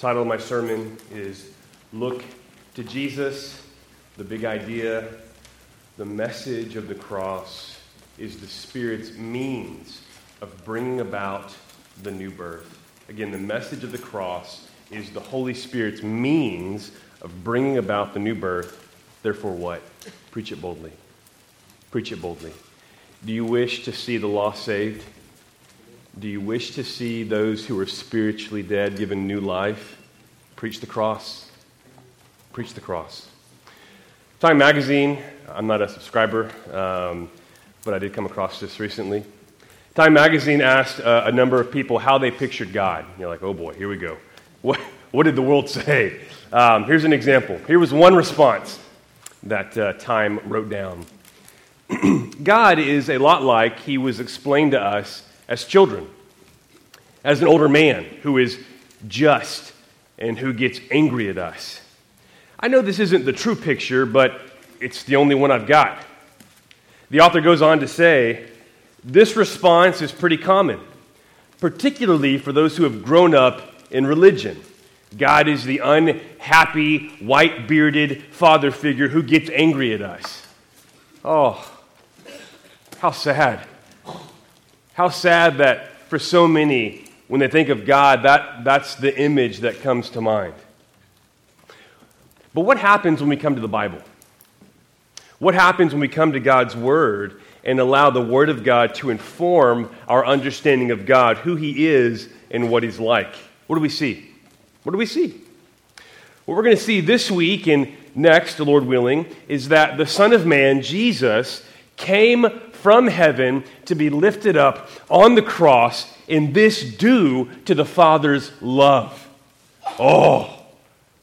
title of my sermon is Look to Jesus. The big idea, the message of the cross is the Spirit's means of bringing about the new birth. Again, the message of the cross is the Holy Spirit's means of bringing about the new birth. Therefore, what? Preach it boldly. Preach it boldly. Do you wish to see the lost saved? Do you wish to see those who are spiritually dead given new life? Preach the cross. Preach the cross. Time Magazine, I'm not a subscriber, um, but I did come across this recently. Time Magazine asked uh, a number of people how they pictured God. You're like, oh boy, here we go. What, what did the world say? Um, here's an example. Here was one response that uh, Time wrote down God is a lot like he was explained to us as children, as an older man who is just and who gets angry at us. I know this isn't the true picture, but it's the only one I've got. The author goes on to say this response is pretty common, particularly for those who have grown up in religion. God is the unhappy, white bearded father figure who gets angry at us. Oh, how sad. How sad that for so many, when they think of God, that, that's the image that comes to mind. But what happens when we come to the Bible? What happens when we come to God's Word and allow the Word of God to inform our understanding of God, who He is, and what He's like? What do we see? What do we see? What we're going to see this week and next, the Lord willing, is that the Son of Man, Jesus, came from heaven to be lifted up on the cross, and this due to the Father's love. Oh,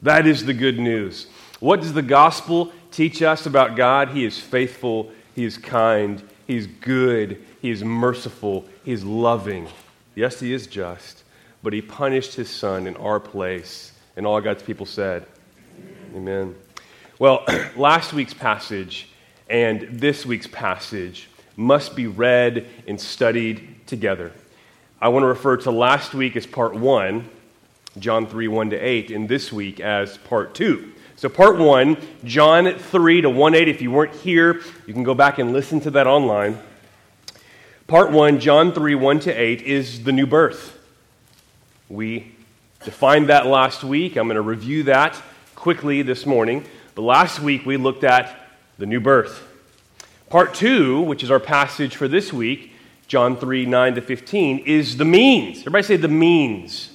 that is the good news. What does the gospel teach us about God? He is faithful, He is kind, He is good, He is merciful, He is loving. Yes, He is just, but He punished His Son in our place. And all God's people said, Amen. Well, last week's passage and this week's passage must be read and studied together. I want to refer to last week as part one, John 3 1 to 8, and this week as part two. So, part one, John 3 to 1 8. If you weren't here, you can go back and listen to that online. Part one, John 3 1 to 8, is the new birth. We defined that last week. I'm going to review that quickly this morning. But last week we looked at the new birth. Part two, which is our passage for this week, John 3 9 to 15, is the means. Everybody say the means.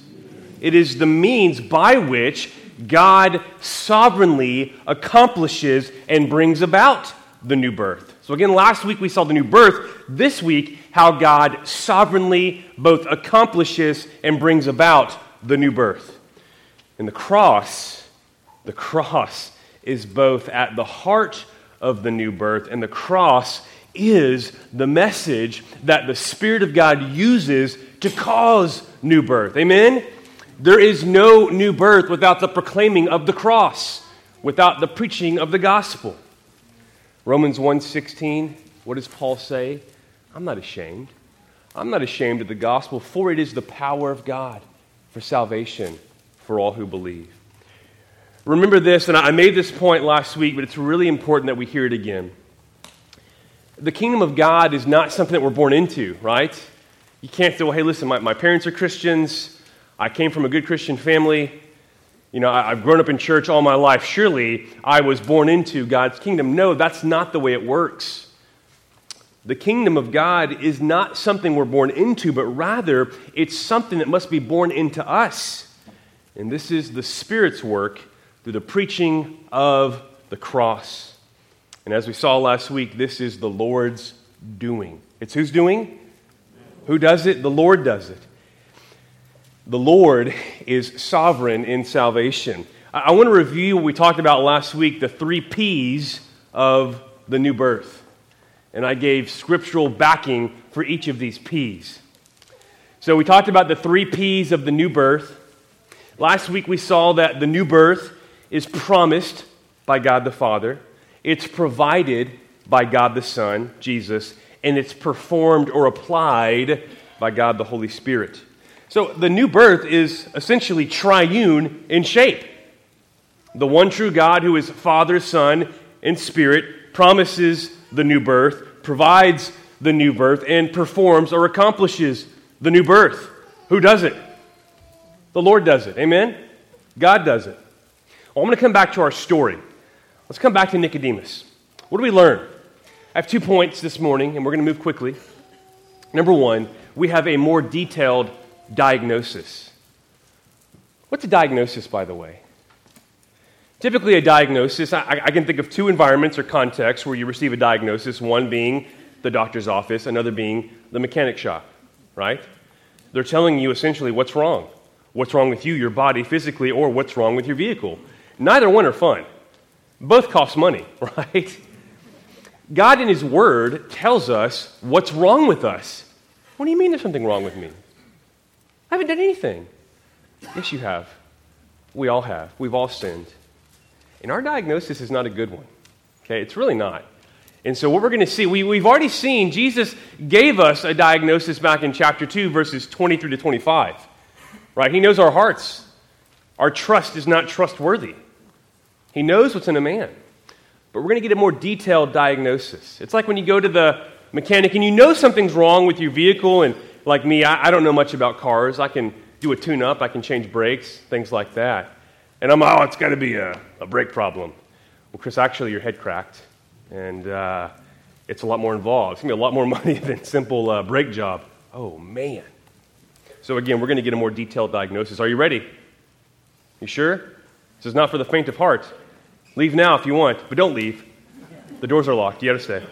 It is the means by which God sovereignly accomplishes and brings about the new birth. So, again, last week we saw the new birth. This week, how God sovereignly both accomplishes and brings about the new birth. And the cross, the cross is both at the heart of the new birth, and the cross is the message that the Spirit of God uses to cause new birth. Amen? There is no new birth without the proclaiming of the cross, without the preaching of the gospel. Romans 1:16, what does Paul say? I'm not ashamed. I'm not ashamed of the gospel, for it is the power of God for salvation for all who believe. Remember this, and I made this point last week, but it's really important that we hear it again. The kingdom of God is not something that we're born into, right? You can't say, well, hey, listen, my, my parents are Christians. I came from a good Christian family. You know, I, I've grown up in church all my life. Surely I was born into God's kingdom. No, that's not the way it works. The kingdom of God is not something we're born into, but rather it's something that must be born into us. And this is the Spirit's work through the preaching of the cross. And as we saw last week, this is the Lord's doing. It's who's doing? Who does it? The Lord does it. The Lord is sovereign in salvation. I want to review what we talked about last week the three P's of the new birth. And I gave scriptural backing for each of these P's. So we talked about the three P's of the new birth. Last week we saw that the new birth is promised by God the Father, it's provided by God the Son, Jesus, and it's performed or applied by God the Holy Spirit. So the new birth is essentially triune in shape. The one true God, who is Father, Son, and Spirit, promises the new birth, provides the new birth, and performs or accomplishes the new birth. Who does it? The Lord does it. Amen? God does it. Well, I'm going to come back to our story. Let's come back to Nicodemus. What do we learn? I have two points this morning, and we're going to move quickly. Number one, we have a more detailed diagnosis. What's a diagnosis, by the way? Typically, a diagnosis, I, I, can think of two environments or contexts where you receive a diagnosis, one being the doctor's office, another being the mechanic shop, right? They're telling you essentially what's wrong. What's wrong with you, your body physically, or what's wrong with your vehicle. Neither one are fun. Both cost money, right? God in His Word tells us what's wrong with us. What do you mean there's something wrong with me? I haven't done anything. Yes, you have. We all have. We've all sinned. And our diagnosis is not a good one. Okay, it's really not. And so, what we're going to see, we, we've already seen Jesus gave us a diagnosis back in chapter 2, verses 23 to 25. Right? He knows our hearts. Our trust is not trustworthy. He knows what's in a man. But we're going to get a more detailed diagnosis. It's like when you go to the mechanic and you know something's wrong with your vehicle, and like me, I, I don't know much about cars. I can do a tune up, I can change brakes, things like that. And I'm, oh, it's got to be a, a brake problem. Well, Chris, actually, your head cracked, and uh, it's a lot more involved. It's going to be a lot more money than simple uh, brake job. Oh, man. So, again, we're going to get a more detailed diagnosis. Are you ready? You sure? This is not for the faint of heart. Leave now if you want, but don't leave. The doors are locked. You got to stay.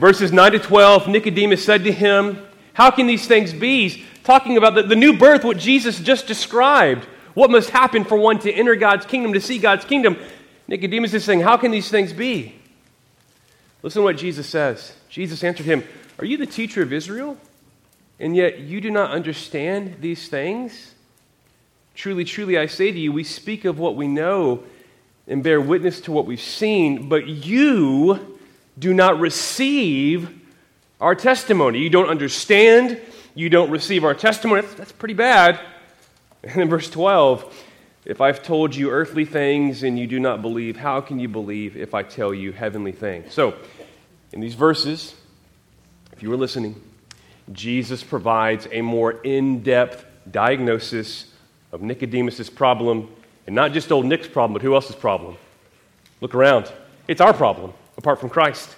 Verses 9 to 12 Nicodemus said to him, How can these things be? He's talking about the, the new birth, what Jesus just described. What must happen for one to enter God's kingdom, to see God's kingdom? Nicodemus is saying, How can these things be? Listen to what Jesus says. Jesus answered him, Are you the teacher of Israel? And yet you do not understand these things? Truly, truly, I say to you, we speak of what we know and bear witness to what we've seen, but you do not receive our testimony. You don't understand. You don't receive our testimony. That's, that's pretty bad. And in verse 12, if I've told you earthly things and you do not believe, how can you believe if I tell you heavenly things? So, in these verses, if you were listening, Jesus provides a more in depth diagnosis of Nicodemus' problem and not just old Nick's problem, but who else's problem? Look around. It's our problem, apart from Christ.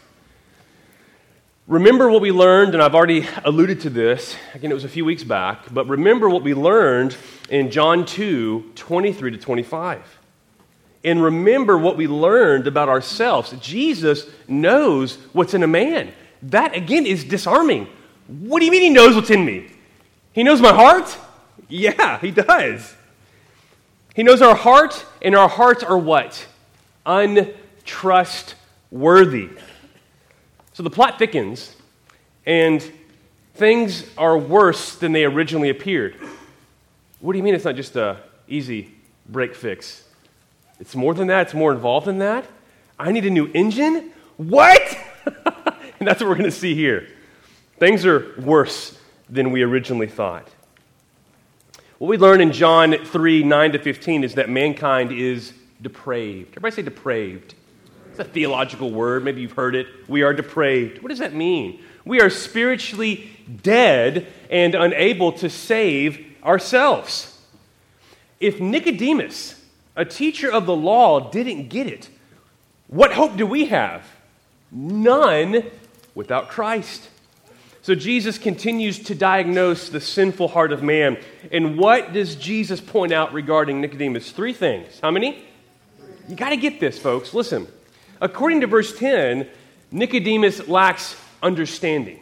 Remember what we learned, and I've already alluded to this. Again, it was a few weeks back, but remember what we learned in John 2 23 to 25. And remember what we learned about ourselves. Jesus knows what's in a man. That, again, is disarming. What do you mean he knows what's in me? He knows my heart? Yeah, he does. He knows our heart, and our hearts are what? Untrustworthy. So the plot thickens, and things are worse than they originally appeared. What do you mean it's not just a easy break fix? It's more than that, it's more involved than that. I need a new engine? What? and that's what we're going to see here. Things are worse than we originally thought. What we learn in John 3 9 to 15 is that mankind is depraved. Everybody say depraved. It's a theological word. Maybe you've heard it. We are depraved. What does that mean? We are spiritually dead and unable to save ourselves. If Nicodemus, a teacher of the law, didn't get it, what hope do we have? None without Christ. So Jesus continues to diagnose the sinful heart of man. And what does Jesus point out regarding Nicodemus? Three things. How many? You got to get this, folks. Listen. According to verse 10, Nicodemus lacks understanding.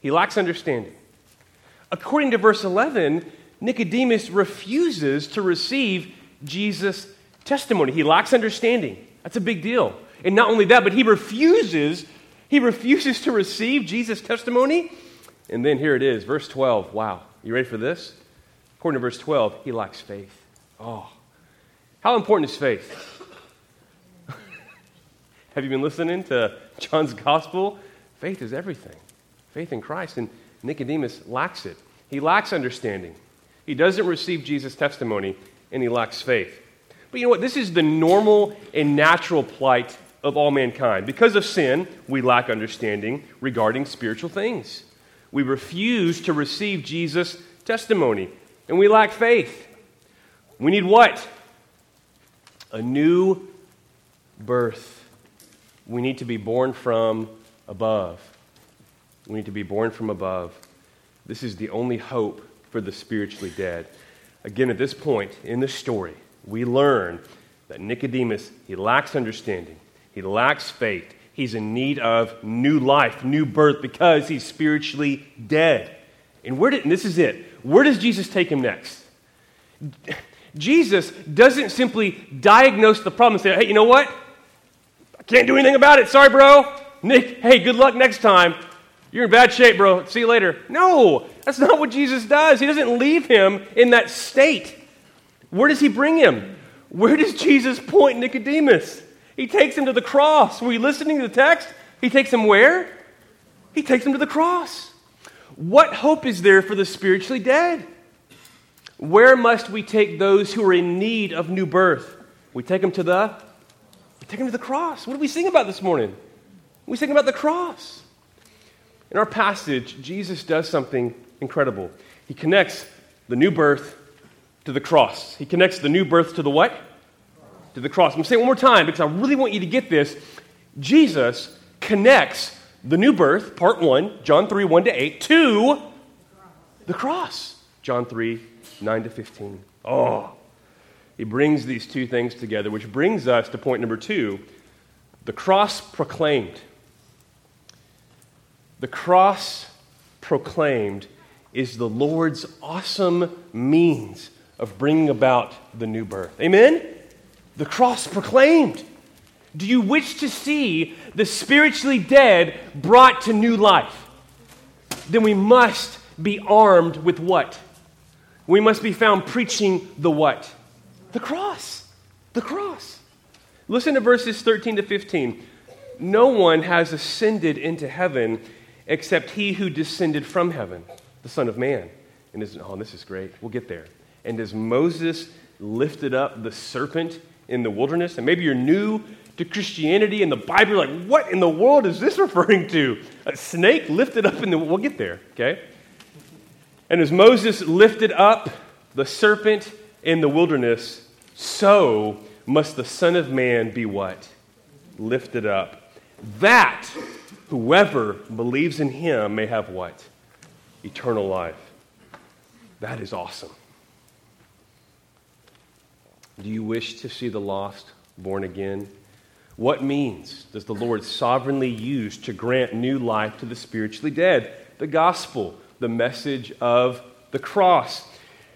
He lacks understanding. According to verse 11, Nicodemus refuses to receive Jesus' testimony. He lacks understanding. That's a big deal. And not only that, but he refuses he refuses to receive Jesus' testimony. And then here it is, verse 12. Wow. You ready for this? According to verse 12, he lacks faith. Oh. How important is faith? Have you been listening to John's gospel? Faith is everything. Faith in Christ. And Nicodemus lacks it. he lacks understanding. He doesn't receive Jesus' testimony, and he lacks faith. But you know what? This is the normal and natural plight of all mankind. Because of sin, we lack understanding regarding spiritual things. We refuse to receive Jesus' testimony, and we lack faith. We need what? A new birth. We need to be born from above. We need to be born from above. This is the only hope for the spiritually dead. Again, at this point in the story, we learn that Nicodemus, he lacks understanding, he lacks faith, he's in need of new life, new birth, because he's spiritually dead. And where did, and this is it, where does Jesus take him next? Jesus doesn't simply diagnose the problem and say, hey, you know what? I can't do anything about it. Sorry, bro. Nick, hey, good luck next time. You're in bad shape, bro. See you later. No, that's not what Jesus does. He doesn't leave him in that state. Where does he bring him? Where does Jesus point Nicodemus? He takes him to the cross. Were you listening to the text? He takes him where? He takes him to the cross. What hope is there for the spiritually dead? Where must we take those who are in need of new birth? We take them to the we take them to the cross. What do we sing about this morning? We sing about the cross. In our passage, Jesus does something incredible. He connects the new birth to the cross. He connects the new birth to the what? To the cross. I'm going to say it one more time because I really want you to get this. Jesus connects the new birth, part 1, John 3, 1 to 8, to the cross. John 3, 9 to 15. Oh, he brings these two things together, which brings us to point number two the cross proclaimed. The cross proclaimed is the Lord's awesome means of bringing about the new birth. Amen? The cross proclaimed. Do you wish to see the spiritually dead brought to new life? Then we must be armed with what? We must be found preaching the what? The cross. The cross. Listen to verses 13 to 15. No one has ascended into heaven except he who descended from heaven, the Son of Man. And is, oh, this is great. We'll get there. And as Moses lifted up the serpent in the wilderness, and maybe you're new to Christianity and the Bible, you're like, what in the world is this referring to? A snake lifted up in the, we'll get there, okay? And as Moses lifted up the serpent in the wilderness, so must the Son of Man be what? Lifted up. That whoever believes in him may have what? Eternal life. That is awesome. Do you wish to see the lost born again? What means does the Lord sovereignly use to grant new life to the spiritually dead? The gospel, the message of the cross.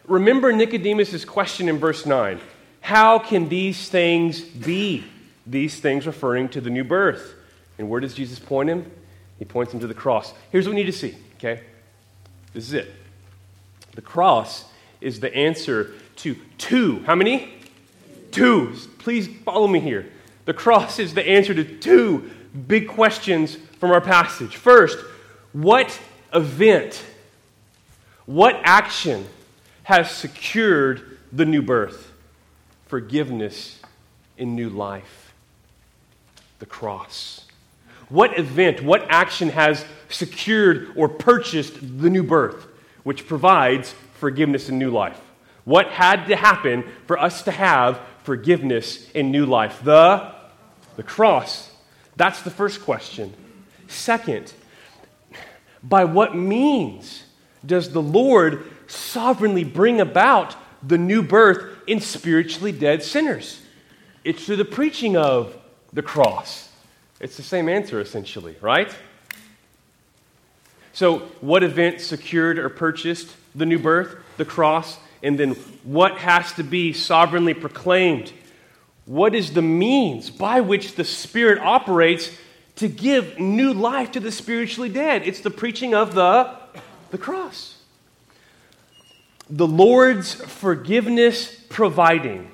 Remember Nicodemus' question in verse 9 How can these things be? These things referring to the new birth. And where does Jesus point him? He points him to the cross. Here's what we need to see, okay? This is it. The cross is the answer to two. How many? Two. Please follow me here. The cross is the answer to two big questions from our passage. First, what event, what action has secured the new birth? Forgiveness in new life. The cross. What event, what action has secured or purchased the new birth, which provides forgiveness and new life? What had to happen for us to have forgiveness and new life? The, the cross. That's the first question. Second, by what means does the Lord sovereignly bring about the new birth in spiritually dead sinners? It's through the preaching of the cross. It's the same answer, essentially, right? So, what event secured or purchased the new birth? The cross. And then, what has to be sovereignly proclaimed? What is the means by which the Spirit operates to give new life to the spiritually dead? It's the preaching of the, the cross. The Lord's forgiveness providing,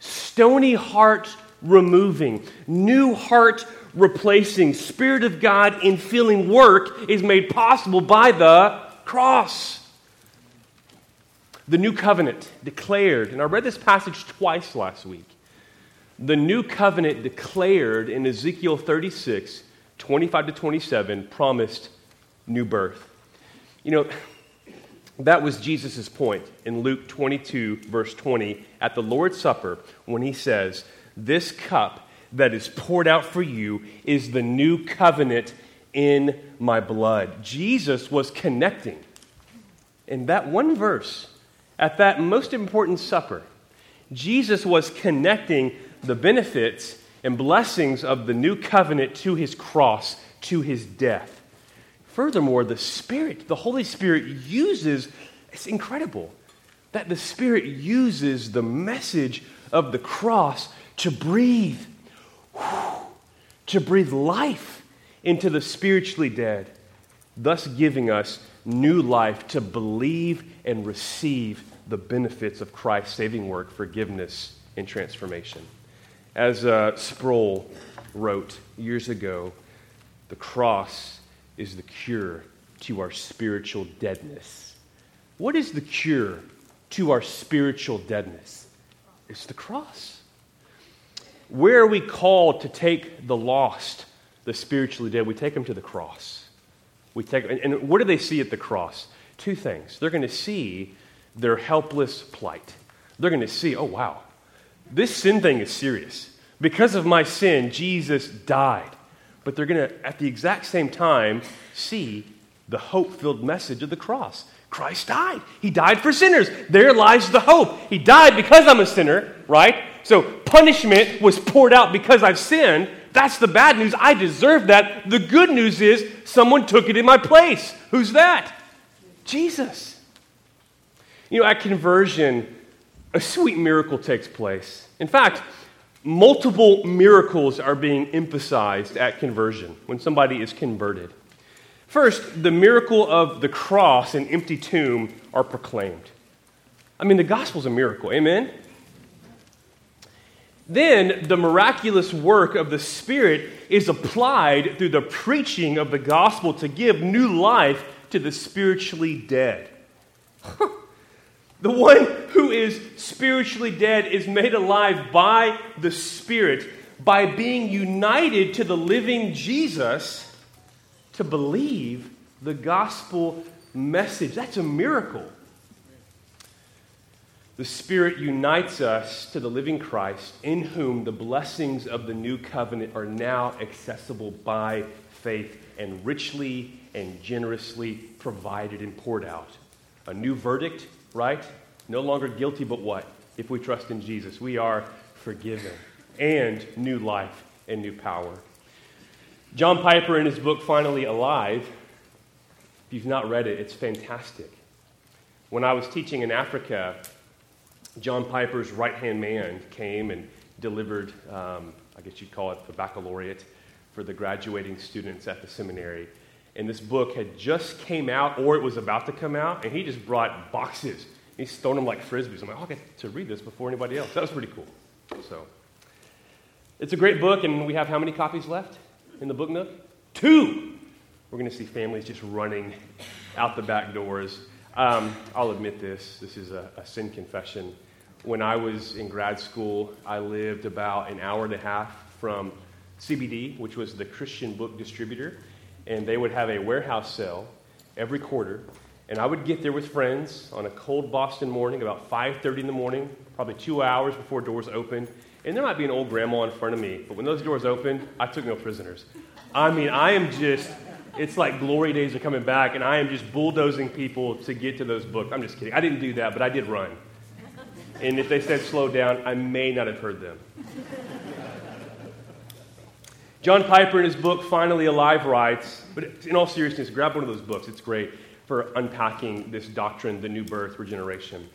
stony heart removing, new heart replacing Spirit of God in feeling work is made possible by the cross. The new covenant declared, and I read this passage twice last week. The new covenant declared in Ezekiel 36, 25 to 27, promised new birth. You know, that was Jesus' point in Luke 22, verse 20, at the Lord's Supper, when he says, This cup that is poured out for you is the new covenant in my blood. Jesus was connecting in that one verse, at that most important supper. Jesus was connecting the benefits and blessings of the new covenant to his cross, to his death. Furthermore, the Spirit, the Holy Spirit uses, it's incredible that the Spirit uses the message of the cross to breathe, to breathe life into the spiritually dead, thus giving us new life to believe and receive the benefits of Christ's saving work, forgiveness, and transformation. As uh, Sproul wrote years ago, the cross is the cure to our spiritual deadness. What is the cure to our spiritual deadness? It's the cross. Where are we called to take the lost, the spiritually dead? We take them to the cross. We take, and, and what do they see at the cross? Two things. They're going to see their helpless plight. They're going to see, oh, wow, this sin thing is serious. Because of my sin, Jesus died. But they're going to, at the exact same time, see the hope filled message of the cross. Christ died. He died for sinners. There lies the hope. He died because I'm a sinner, right? So punishment was poured out because I've sinned. That's the bad news. I deserve that. The good news is someone took it in my place. Who's that? Jesus. You know, at conversion, a sweet miracle takes place. In fact, multiple miracles are being emphasized at conversion when somebody is converted. First, the miracle of the cross and empty tomb are proclaimed. I mean, the gospel's a miracle. Amen? Then the miraculous work of the Spirit is applied through the preaching of the gospel to give new life to the spiritually dead. the one who is spiritually dead is made alive by the Spirit by being united to the living Jesus to believe the gospel message. That's a miracle. The Spirit unites us to the living Christ, in whom the blessings of the new covenant are now accessible by faith and richly and generously provided and poured out. A new verdict, right? No longer guilty, but what? If we trust in Jesus, we are forgiven and new life and new power. John Piper, in his book Finally Alive, if you've not read it, it's fantastic. When I was teaching in Africa, John Piper's right hand man came and delivered, um, I guess you'd call it the baccalaureate for the graduating students at the seminary. And this book had just came out, or it was about to come out, and he just brought boxes. He's throwing them like frisbees. I'm like, oh, I get to read this before anybody else. That was pretty cool. So, it's a great book, and we have how many copies left in the book nook? Two. We're going to see families just running out the back doors. Um, I'll admit this. This is a, a sin confession. When I was in grad school, I lived about an hour and a half from CBD, which was the Christian book distributor, and they would have a warehouse sale every quarter. And I would get there with friends on a cold Boston morning, about 5:30 in the morning, probably two hours before doors opened. And there might be an old grandma in front of me, but when those doors opened, I took no prisoners. I mean, I am just it's like glory days are coming back, and I am just bulldozing people to get to those books. I'm just kidding. I didn't do that, but I did run. And if they said slow down, I may not have heard them. John Piper, in his book Finally Alive, writes, but in all seriousness, grab one of those books. It's great for unpacking this doctrine, the new birth, regeneration.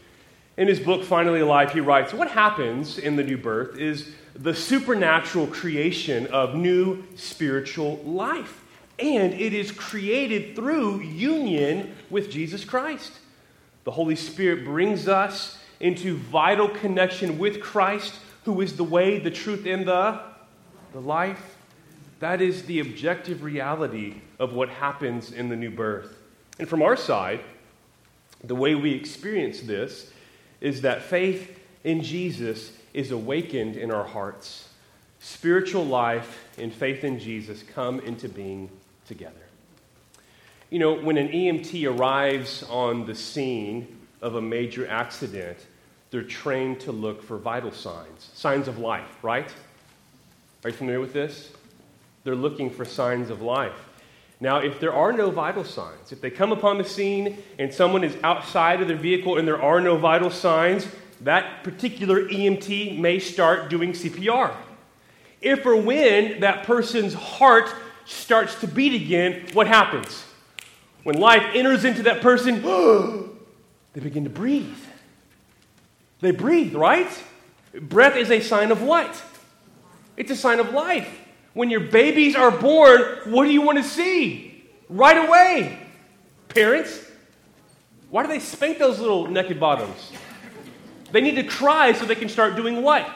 In his book Finally Alive, he writes, What happens in the new birth is the supernatural creation of new spiritual life and it is created through union with Jesus Christ. The Holy Spirit brings us into vital connection with Christ, who is the way, the truth, and the, the life. That is the objective reality of what happens in the new birth. And from our side, The way we experience this is that faith in Jesus is awakened in our hearts. Spiritual life and faith in Jesus come into being together. You know, when an EMT arrives on the scene of a major accident, they're trained to look for vital signs, signs of life, right? Are you familiar with this? They're looking for signs of life. Now, if there are no vital signs, if they come upon the scene and someone is outside of their vehicle and there are no vital signs, that particular EMT may start doing CPR. If or when that person's heart starts to beat again, what happens? When life enters into that person, they begin to breathe. They breathe, right? Breath is a sign of what? It's a sign of life. When your babies are born, what do you want to see? Right away. Parents, why do they spank those little naked bottoms? They need to cry so they can start doing what?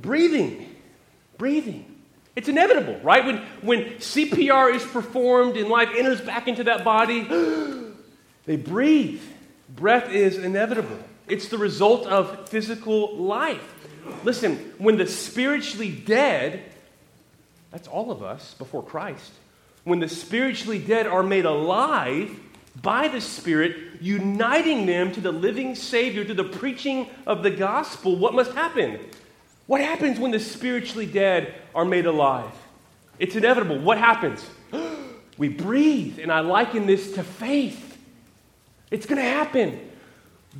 Breathing. Breathing. It's inevitable, right? When, when CPR is performed and life enters back into that body, they breathe. Breath is inevitable. It's the result of physical life. Listen, when the spiritually dead, that's all of us before Christ, when the spiritually dead are made alive by the Spirit, uniting them to the living Savior through the preaching of the gospel, what must happen? What happens when the spiritually dead are made alive? It's inevitable. What happens? we breathe, and I liken this to faith. It's going to happen.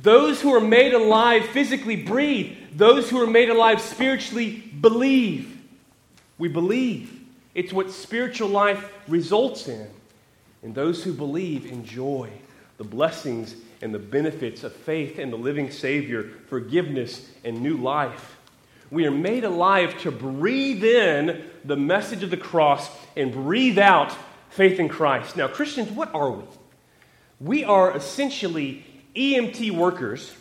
Those who are made alive physically breathe. Those who are made alive spiritually believe. We believe. It's what spiritual life results in. And those who believe enjoy the blessings and the benefits of faith in the living Savior, forgiveness, and new life. We are made alive to breathe in the message of the cross and breathe out faith in Christ. Now, Christians, what are we? We are essentially EMT workers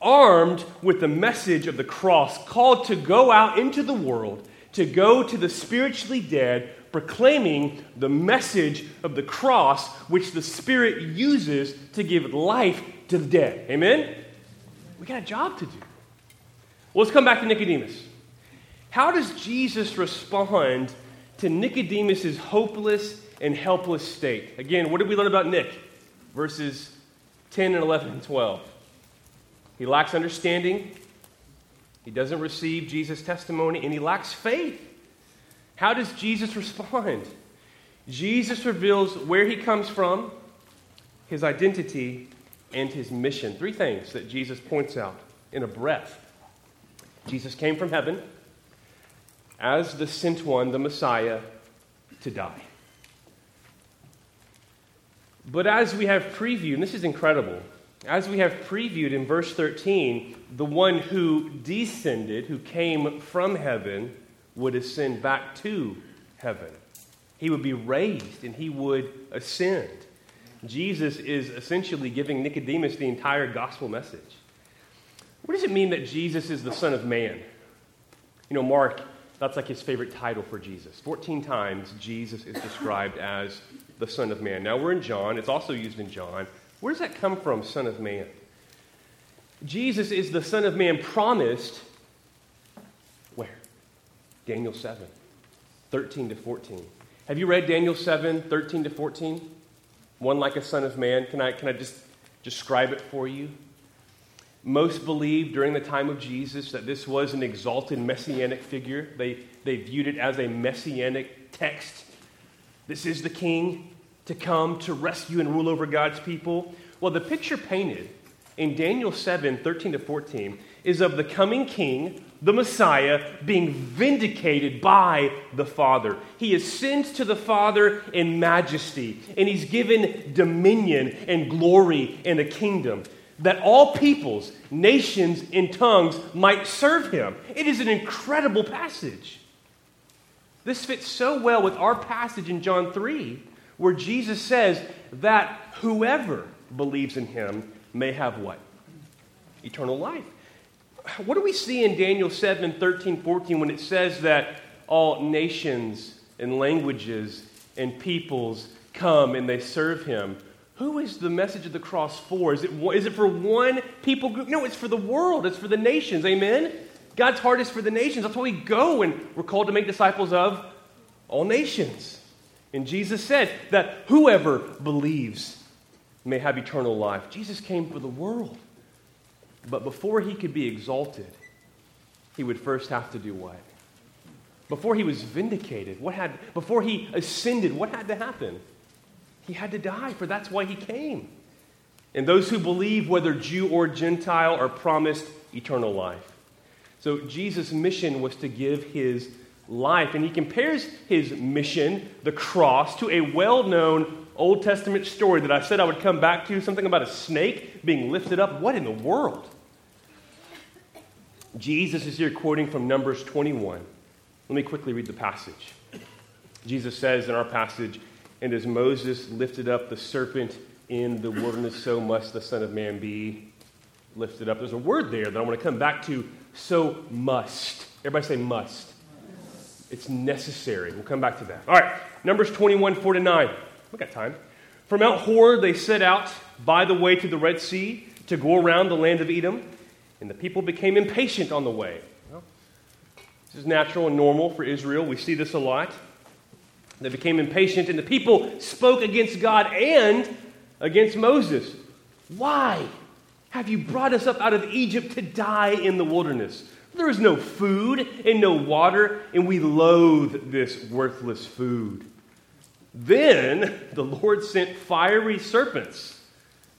armed with the message of the cross, called to go out into the world, to go to the spiritually dead, proclaiming the message of the cross, which the Spirit uses to give life to the dead. Amen? We got a job to do. Well, let's come back to Nicodemus. How does Jesus respond to Nicodemus's hopeless and helpless state? Again, what did we learn about Nick? Verses 10 and 11 and 12. He lacks understanding. He doesn't receive Jesus' testimony, and he lacks faith. How does Jesus respond? Jesus reveals where he comes from, his identity, and his mission. Three things that Jesus points out in a breath. Jesus came from heaven as the sent one, the Messiah, to die. But as we have previewed, and this is incredible, as we have previewed in verse 13, the one who descended, who came from heaven, would ascend back to heaven. He would be raised and he would ascend. Jesus is essentially giving Nicodemus the entire gospel message. What does it mean that Jesus is the Son of Man? You know, Mark, that's like his favorite title for Jesus. 14 times Jesus is described as the Son of Man. Now we're in John, it's also used in John. Where does that come from, Son of Man? Jesus is the Son of Man promised where? Daniel 7, 13 to 14. Have you read Daniel 7, 13 to 14? One like a Son of Man. Can I, can I just describe it for you? Most believed during the time of Jesus that this was an exalted messianic figure. They, they viewed it as a messianic text this is the king to come to rescue and rule over God's people. Well, the picture painted in Daniel 7 13 to 14 is of the coming king, the Messiah, being vindicated by the Father. He ascends to the Father in majesty, and he's given dominion and glory and a kingdom that all peoples, nations, and tongues might serve him. It is an incredible passage. This fits so well with our passage in John 3, where Jesus says that whoever believes in him may have what? Eternal life. What do we see in Daniel 7 13, 14 when it says that all nations and languages and peoples come and they serve him? Who is the message of the cross for? Is it, is it for one people group? No, it's for the world. It's for the nations. Amen? God's heart is for the nations. That's why we go and we're called to make disciples of all nations. And Jesus said that whoever believes may have eternal life. Jesus came for the world. But before he could be exalted, he would first have to do what? Before he was vindicated, what had before he ascended, what had to happen? He had to die, for that's why he came. And those who believe, whether Jew or Gentile, are promised eternal life. So Jesus' mission was to give his life. And he compares his mission, the cross, to a well known Old Testament story that I said I would come back to something about a snake being lifted up. What in the world? Jesus is here quoting from Numbers 21. Let me quickly read the passage. Jesus says in our passage, And as Moses lifted up the serpent in the wilderness, so must the Son of Man be lifted up. There's a word there that I want to come back to. So must. Everybody say must. It's necessary. We'll come back to that. All right, Numbers 21, 4 to 9. We got time. From Mount Hor, they set out by the way to the Red Sea to go around the land of Edom, and the people became impatient on the way. This is natural and normal for Israel. We see this a lot. They became impatient, and the people spoke against God and against Moses. Why have you brought us up out of Egypt to die in the wilderness? There is no food and no water, and we loathe this worthless food. Then the Lord sent fiery serpents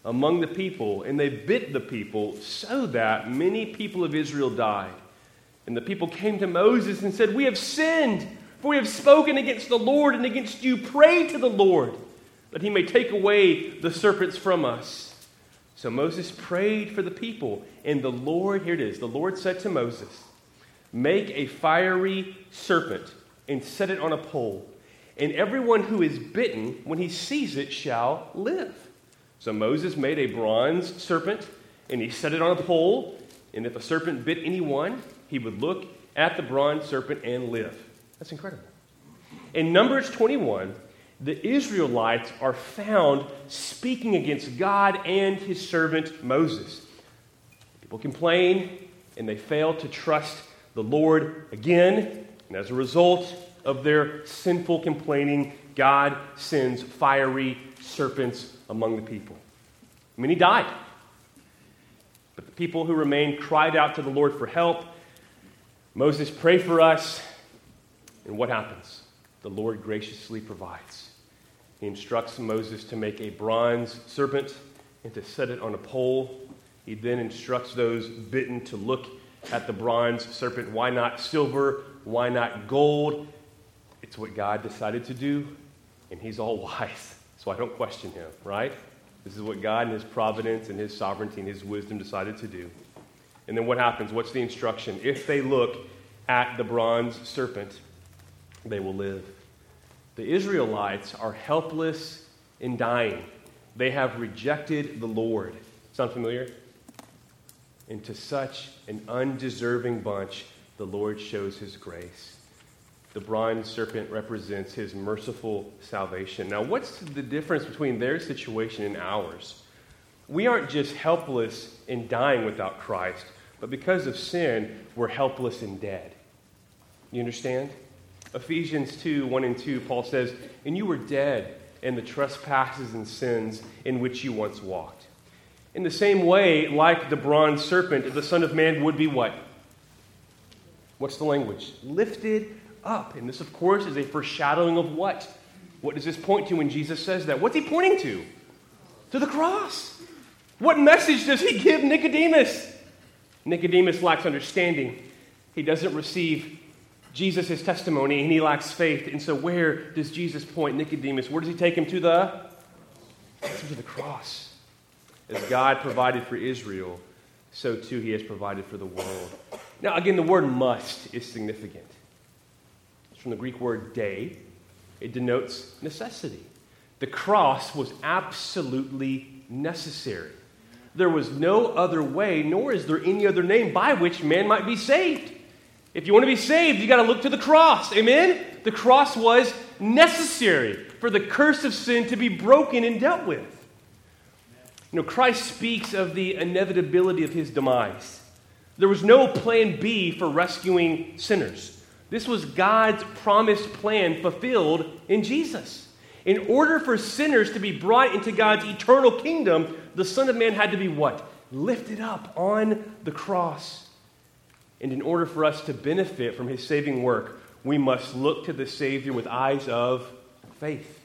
among the people, and they bit the people, so that many people of Israel died. And the people came to Moses and said, We have sinned, for we have spoken against the Lord and against you. Pray to the Lord that he may take away the serpents from us. So Moses prayed for the people, and the Lord, here it is, the Lord said to Moses, Make a fiery serpent and set it on a pole, and everyone who is bitten, when he sees it, shall live. So Moses made a bronze serpent, and he set it on a pole, and if a serpent bit anyone, he would look at the bronze serpent and live. That's incredible. In Numbers 21, the Israelites are found speaking against God and his servant Moses. People complain and they fail to trust the Lord again. And as a result of their sinful complaining, God sends fiery serpents among the people. Many died. But the people who remained cried out to the Lord for help. Moses, pray for us. And what happens? The Lord graciously provides. He instructs Moses to make a bronze serpent and to set it on a pole. He then instructs those bitten to look at the bronze serpent. Why not silver? Why not gold? It's what God decided to do, and He's all wise. So I don't question Him, right? This is what God in His providence and His sovereignty and His wisdom decided to do. And then what happens? What's the instruction? If they look at the bronze serpent, they will live. The Israelites are helpless and dying. They have rejected the Lord. Sound familiar? And to such an undeserving bunch, the Lord shows his grace. The bronze serpent represents his merciful salvation. Now, what's the difference between their situation and ours? We aren't just helpless and dying without Christ, but because of sin, we're helpless and dead. You understand? Ephesians 2 1 and 2, Paul says, And you were dead in the trespasses and sins in which you once walked. In the same way, like the bronze serpent, the Son of Man would be what? What's the language? Lifted up. And this, of course, is a foreshadowing of what? What does this point to when Jesus says that? What's he pointing to? To the cross. What message does he give Nicodemus? Nicodemus lacks understanding. He doesn't receive Jesus his testimony and he lacks faith. And so, where does Jesus point Nicodemus? Where does he take him to the? To the cross. As God provided for Israel, so too he has provided for the world. Now, again, the word must is significant. It's from the Greek word dei, it denotes necessity. The cross was absolutely necessary. There was no other way, nor is there any other name by which man might be saved. If you want to be saved, you got to look to the cross. Amen? The cross was necessary for the curse of sin to be broken and dealt with. You know, Christ speaks of the inevitability of his demise. There was no plan B for rescuing sinners. This was God's promised plan fulfilled in Jesus. In order for sinners to be brought into God's eternal kingdom, the Son of Man had to be what? Lifted up on the cross. And in order for us to benefit from his saving work, we must look to the Savior with eyes of faith.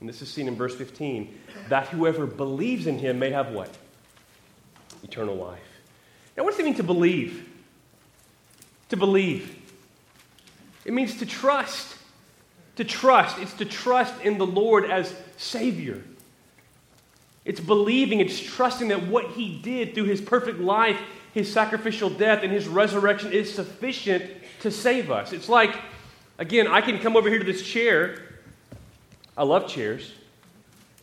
And this is seen in verse 15 that whoever believes in him may have what? Eternal life. Now, what does it mean to believe? To believe. It means to trust. To trust. It's to trust in the Lord as Savior. It's believing, it's trusting that what He did through His perfect life, His sacrificial death, and His resurrection is sufficient to save us. It's like, again, I can come over here to this chair. I love chairs.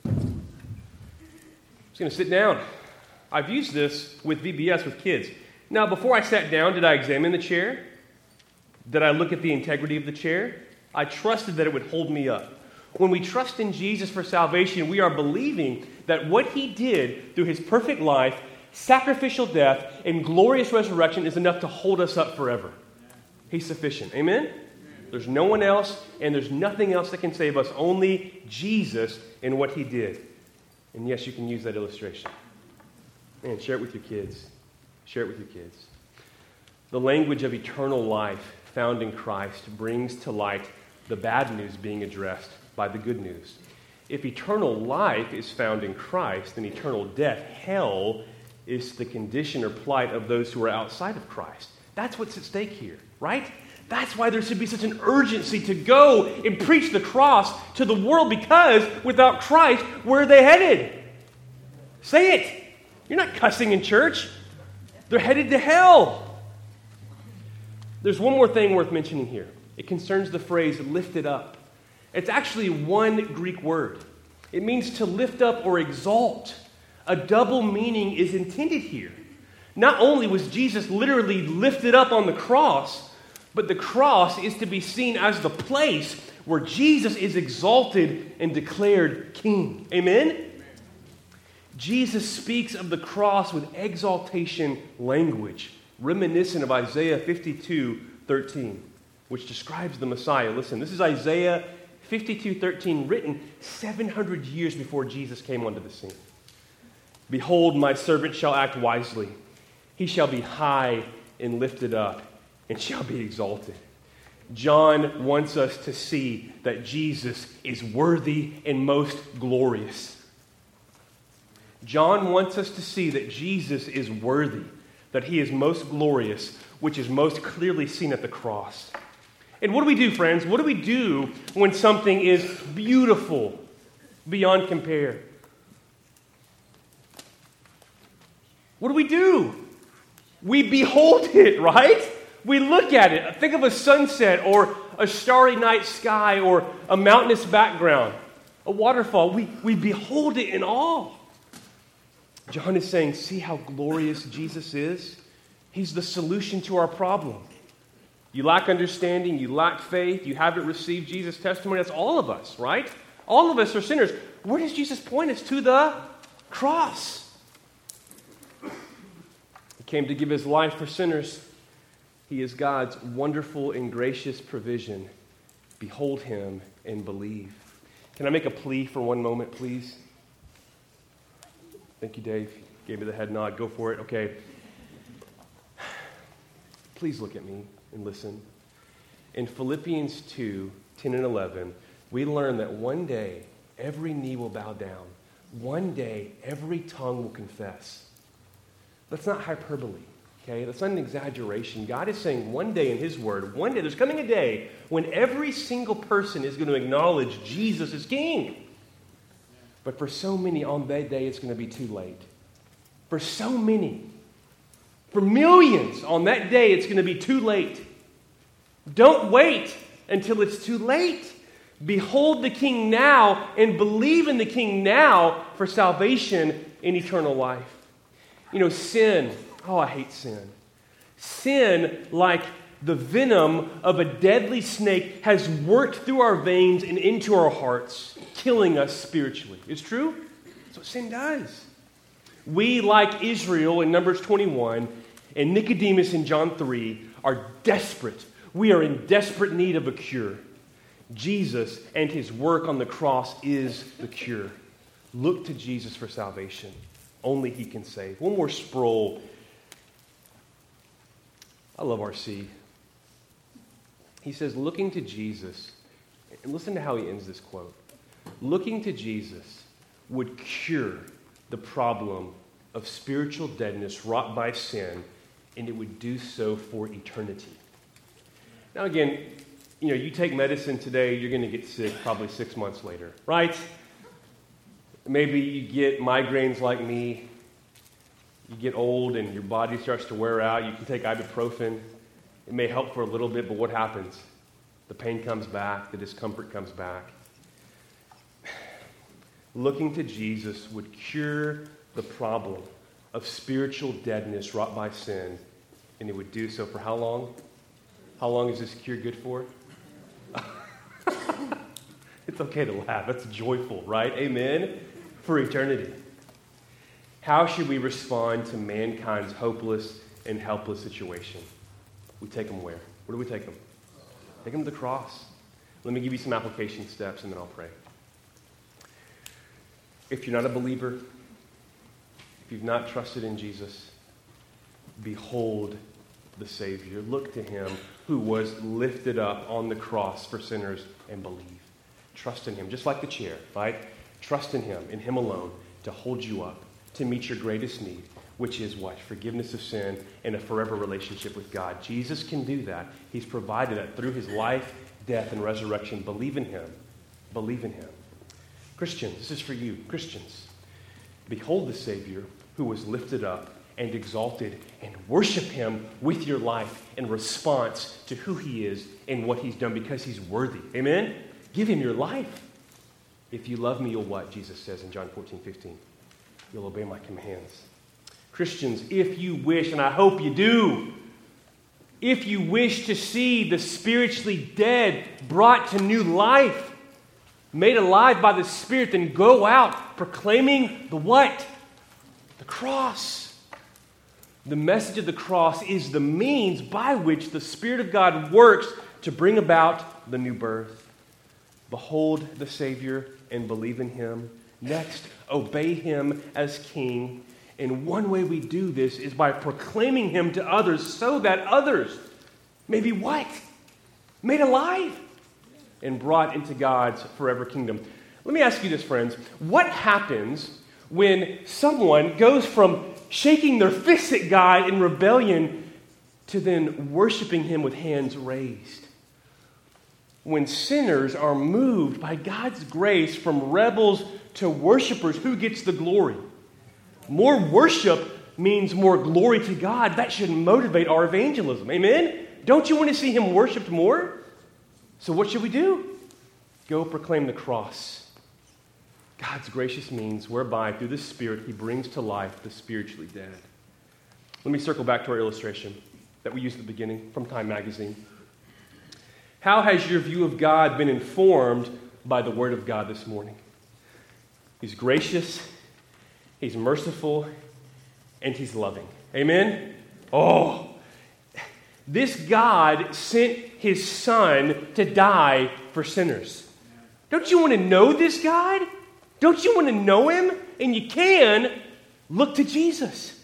I'm just going to sit down. I've used this with VBS with kids. Now, before I sat down, did I examine the chair? Did I look at the integrity of the chair? I trusted that it would hold me up. When we trust in Jesus for salvation, we are believing that what he did through his perfect life, sacrificial death, and glorious resurrection is enough to hold us up forever. He's sufficient. Amen? There's no one else, and there's nothing else that can save us, only Jesus and what he did. And yes, you can use that illustration. And share it with your kids. Share it with your kids. The language of eternal life found in Christ brings to light the bad news being addressed by the good news. If eternal life is found in Christ, then eternal death, hell, is the condition or plight of those who are outside of Christ. That's what's at stake here, right? That's why there should be such an urgency to go and preach the cross to the world because without Christ, where are they headed? Say it. You're not cussing in church. They're headed to hell. There's one more thing worth mentioning here. It concerns the phrase lifted up. It's actually one Greek word. It means to lift up or exalt. A double meaning is intended here. Not only was Jesus literally lifted up on the cross, but the cross is to be seen as the place where Jesus is exalted and declared king. Amen? Jesus speaks of the cross with exaltation language, reminiscent of Isaiah 52 13, which describes the Messiah. Listen, this is Isaiah 52 13, written 700 years before Jesus came onto the scene. Behold, my servant shall act wisely, he shall be high and lifted up, and shall be exalted. John wants us to see that Jesus is worthy and most glorious. John wants us to see that Jesus is worthy, that he is most glorious, which is most clearly seen at the cross. And what do we do, friends? What do we do when something is beautiful beyond compare? What do we do? We behold it, right? We look at it. Think of a sunset or a starry night sky or a mountainous background, a waterfall. We, we behold it in awe. John is saying, See how glorious Jesus is? He's the solution to our problem. You lack understanding, you lack faith, you haven't received Jesus' testimony. That's all of us, right? All of us are sinners. Where does Jesus point us? To the cross. Came to give his life for sinners. He is God's wonderful and gracious provision. Behold him and believe. Can I make a plea for one moment, please? Thank you, Dave. Gave me the head nod. Go for it. Okay. Please look at me and listen. In Philippians 2 10 and 11, we learn that one day every knee will bow down. One day every tongue will confess. That's not hyperbole, okay? That's not an exaggeration. God is saying one day in His Word, one day, there's coming a day when every single person is going to acknowledge Jesus as King. But for so many on that day, it's going to be too late. For so many, for millions on that day, it's going to be too late. Don't wait until it's too late. Behold the King now and believe in the King now for salvation in eternal life. You know, sin, oh, I hate sin. Sin, like the venom of a deadly snake, has worked through our veins and into our hearts killing us spiritually. It's true. That's what sin does. We, like Israel in Numbers 21 and Nicodemus in John 3, are desperate. We are in desperate need of a cure. Jesus and his work on the cross is the cure. Look to Jesus for salvation. Only he can save. One more Sproul. I love R.C. He says, looking to Jesus, and listen to how he ends this quote looking to Jesus would cure the problem of spiritual deadness wrought by sin, and it would do so for eternity. Now, again, you know, you take medicine today, you're going to get sick probably six months later, right? Maybe you get migraines like me. You get old and your body starts to wear out. You can take ibuprofen. It may help for a little bit, but what happens? The pain comes back, the discomfort comes back looking to Jesus would cure the problem of spiritual deadness wrought by sin, and it would do so for how long? How long is this cure good for? it's okay to laugh. That's joyful, right? Amen? For eternity. How should we respond to mankind's hopeless and helpless situation? We take them where? Where do we take them? Take them to the cross. Let me give you some application steps and then I'll pray. If you're not a believer, if you've not trusted in Jesus, behold the Savior. Look to him who was lifted up on the cross for sinners and believe. Trust in him, just like the chair, right? Trust in him, in him alone, to hold you up, to meet your greatest need, which is what? Forgiveness of sin and a forever relationship with God. Jesus can do that. He's provided that through his life, death, and resurrection. Believe in him. Believe in him. Christians, this is for you, Christians. Behold the Savior who was lifted up and exalted, and worship him with your life in response to who he is and what he's done because he's worthy. Amen? Give him your life. If you love me, you'll what? Jesus says in John 14, 15. You'll obey my commands. Christians, if you wish, and I hope you do, if you wish to see the spiritually dead brought to new life, made alive by the Spirit, then go out proclaiming the what? The cross. The message of the cross is the means by which the Spirit of God works to bring about the new birth. Behold the Savior and believe in Him. Next, obey Him as King. And one way we do this is by proclaiming Him to others so that others may be what? Made alive and brought into God's forever kingdom. Let me ask you this, friends. What happens when someone goes from shaking their fists at God in rebellion to then worshiping Him with hands raised? When sinners are moved by God's grace from rebels to worshipers, who gets the glory? More worship means more glory to God. That should motivate our evangelism. Amen? Don't you want to see Him worshiped more? So, what should we do? Go proclaim the cross. God's gracious means whereby, through the Spirit, He brings to life the spiritually dead. Let me circle back to our illustration that we used at the beginning from Time Magazine. How has your view of God been informed by the Word of God this morning? He's gracious, He's merciful, and He's loving. Amen? Oh, this God sent his son to die for sinners. Don't you want to know this God? Don't you want to know him? And you can look to Jesus.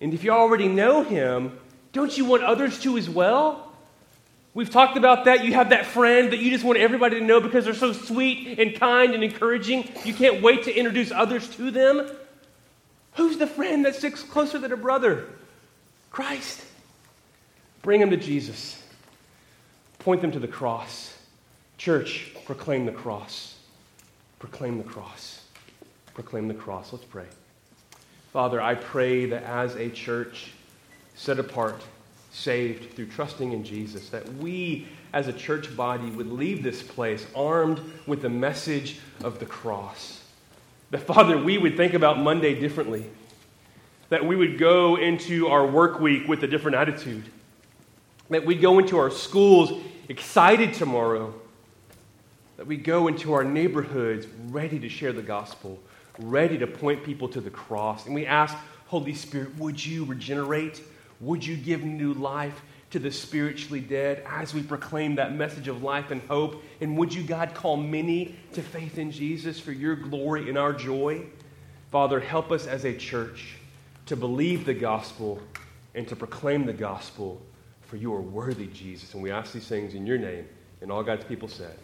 And if you already know him, don't you want others to as well? We've talked about that. You have that friend that you just want everybody to know because they're so sweet and kind and encouraging. You can't wait to introduce others to them. Who's the friend that sticks closer than a brother? Christ. Bring them to Jesus. Point them to the cross. Church, proclaim the cross. Proclaim the cross. Proclaim the cross. Let's pray. Father, I pray that as a church set apart, saved through trusting in Jesus, that we as a church body would leave this place armed with the message of the cross. That, Father, we would think about Monday differently. That we would go into our work week with a different attitude that we'd go into our schools excited tomorrow. That we go into our neighborhoods ready to share the gospel, ready to point people to the cross. And we ask, Holy Spirit, would you regenerate? Would you give new life to the spiritually dead as we proclaim that message of life and hope? And would you, God, call many to faith in Jesus for your glory and our joy? Father, help us as a church to believe the gospel and to proclaim the gospel, for you are worthy, Jesus. And we ask these things in your name. And all God's people said,